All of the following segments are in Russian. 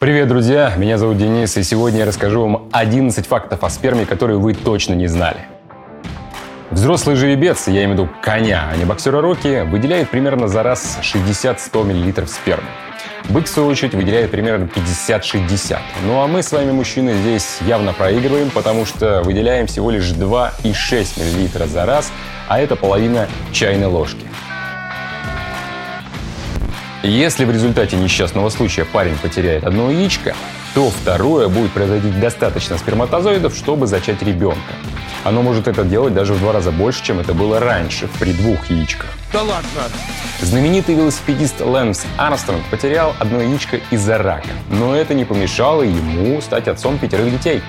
Привет, друзья! Меня зовут Денис, и сегодня я расскажу вам 11 фактов о сперме, которые вы точно не знали. Взрослый жеребец, я имею в виду коня, а не боксера Рокки, выделяет примерно за раз 60-100 мл спермы. Бык, в свою очередь, выделяет примерно 50-60. Ну а мы с вами, мужчины, здесь явно проигрываем, потому что выделяем всего лишь 2,6 мл за раз, а это половина чайной ложки. Если в результате несчастного случая парень потеряет одно яичко, то второе будет производить достаточно сперматозоидов, чтобы зачать ребенка. Оно может это делать даже в два раза больше, чем это было раньше, при двух яичках. Да ладно! Знаменитый велосипедист Лэнс Армстронг потерял одно яичко из-за рака, но это не помешало ему стать отцом пятерых детей.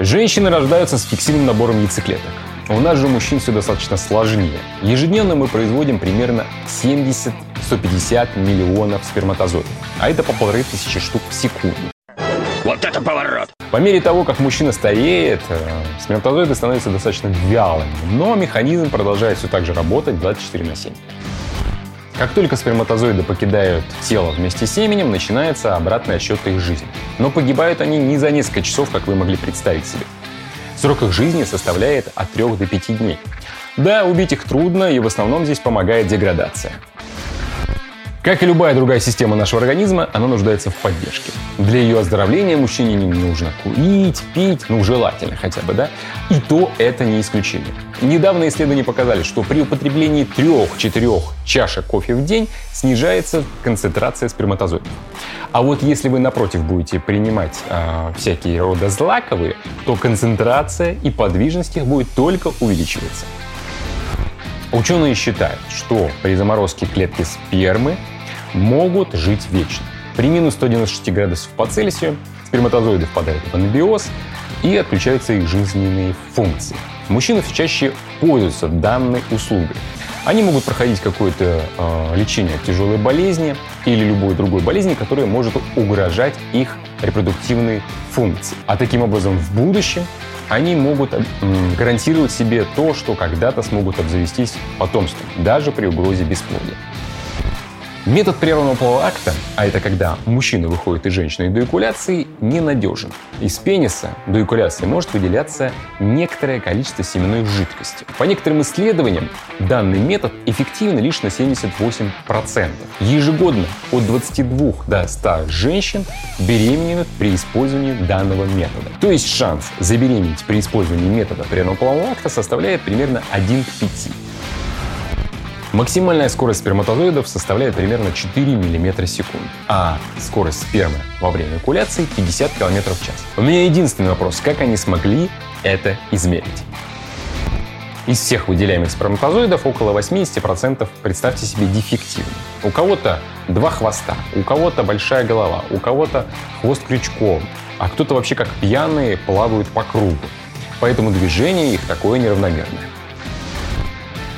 Женщины рождаются с фиксированным набором яйцеклеток. У нас же у мужчин все достаточно сложнее. Ежедневно мы производим примерно 70-150 миллионов сперматозоидов, а это по полторы тысячи штук в секунду. Вот это поворот! По мере того, как мужчина стареет, э, сперматозоиды становятся достаточно вялыми, но механизм продолжает все так же работать 24 на 7. Как только сперматозоиды покидают тело вместе с семенем, начинается обратный отсчет их жизни. Но погибают они не за несколько часов, как вы могли представить себе. Срок их жизни составляет от 3 до 5 дней. Да, убить их трудно, и в основном здесь помогает деградация. Как и любая другая система нашего организма, она нуждается в поддержке. Для ее оздоровления мужчине не нужно курить, пить, ну желательно хотя бы, да? И то это не исключение. Недавно исследования показали, что при употреблении 3-4 чашек кофе в день снижается концентрация сперматозоидов. А вот если вы, напротив, будете принимать э, всякие рода злаковые, то концентрация и подвижность их будет только увеличиваться. Ученые считают, что при заморозке клетки спермы могут жить вечно. При минус 196 градусов по Цельсию сперматозоиды впадают в анабиоз и отключаются их жизненные функции. Мужчины все чаще пользуются данной услугой. Они могут проходить какое-то э, лечение от тяжелой болезни или любой другой болезни, которая может угрожать их репродуктивной функции. А таким образом в будущем они могут гарантировать себе то, что когда-то смогут обзавестись потомством, даже при угрозе бесплодия. Метод прерванного полового акта, а это когда мужчина выходит из женщины до экуляции, ненадежен. Из пениса до экуляции может выделяться некоторое количество семенной жидкости. По некоторым исследованиям, данный метод эффективен лишь на 78%. Ежегодно от 22 до 100 женщин беременеют при использовании данного метода. То есть шанс забеременеть при использовании метода прерванного полового акта составляет примерно 1 к 5. Максимальная скорость сперматозоидов составляет примерно 4 мм секунду, а скорость спермы во время экуляции 50 км в час. У меня единственный вопрос, как они смогли это измерить? Из всех выделяемых сперматозоидов около 80% представьте себе дефективны. У кого-то два хвоста, у кого-то большая голова, у кого-то хвост крючком, а кто-то вообще как пьяные плавают по кругу. Поэтому движение их такое неравномерное.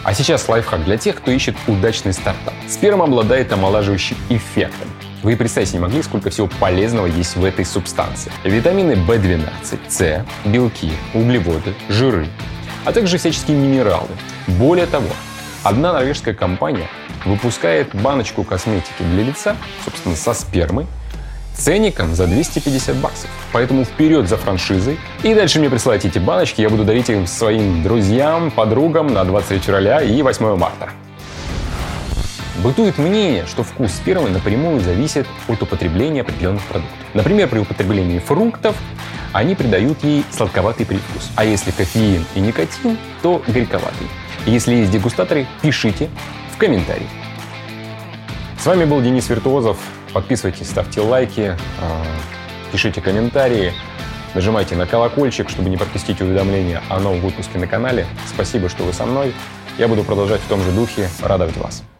А сейчас лайфхак для тех, кто ищет удачный стартап. Сперма обладает омолаживающим эффектом. Вы представить не могли, сколько всего полезного есть в этой субстанции. Витамины В12, С, белки, углеводы, жиры, а также всяческие минералы. Более того, одна норвежская компания выпускает баночку косметики для лица, собственно, со спермой, ценником за 250 баксов. Поэтому вперед за франшизой. И дальше мне присылайте эти баночки, я буду дарить их своим друзьям, подругам на 23 февраля и 8 марта. Бытует мнение, что вкус спермы напрямую зависит от употребления определенных продуктов. Например, при употреблении фруктов они придают ей сладковатый привкус. А если кофеин и никотин, то горьковатый. Если есть дегустаторы, пишите в комментарии. С вами был Денис Виртуозов. Подписывайтесь, ставьте лайки, а, пишите комментарии, нажимайте на колокольчик, чтобы не пропустить уведомления о новом выпуске на канале. Спасибо, что вы со мной. Я буду продолжать в том же духе, радовать вас.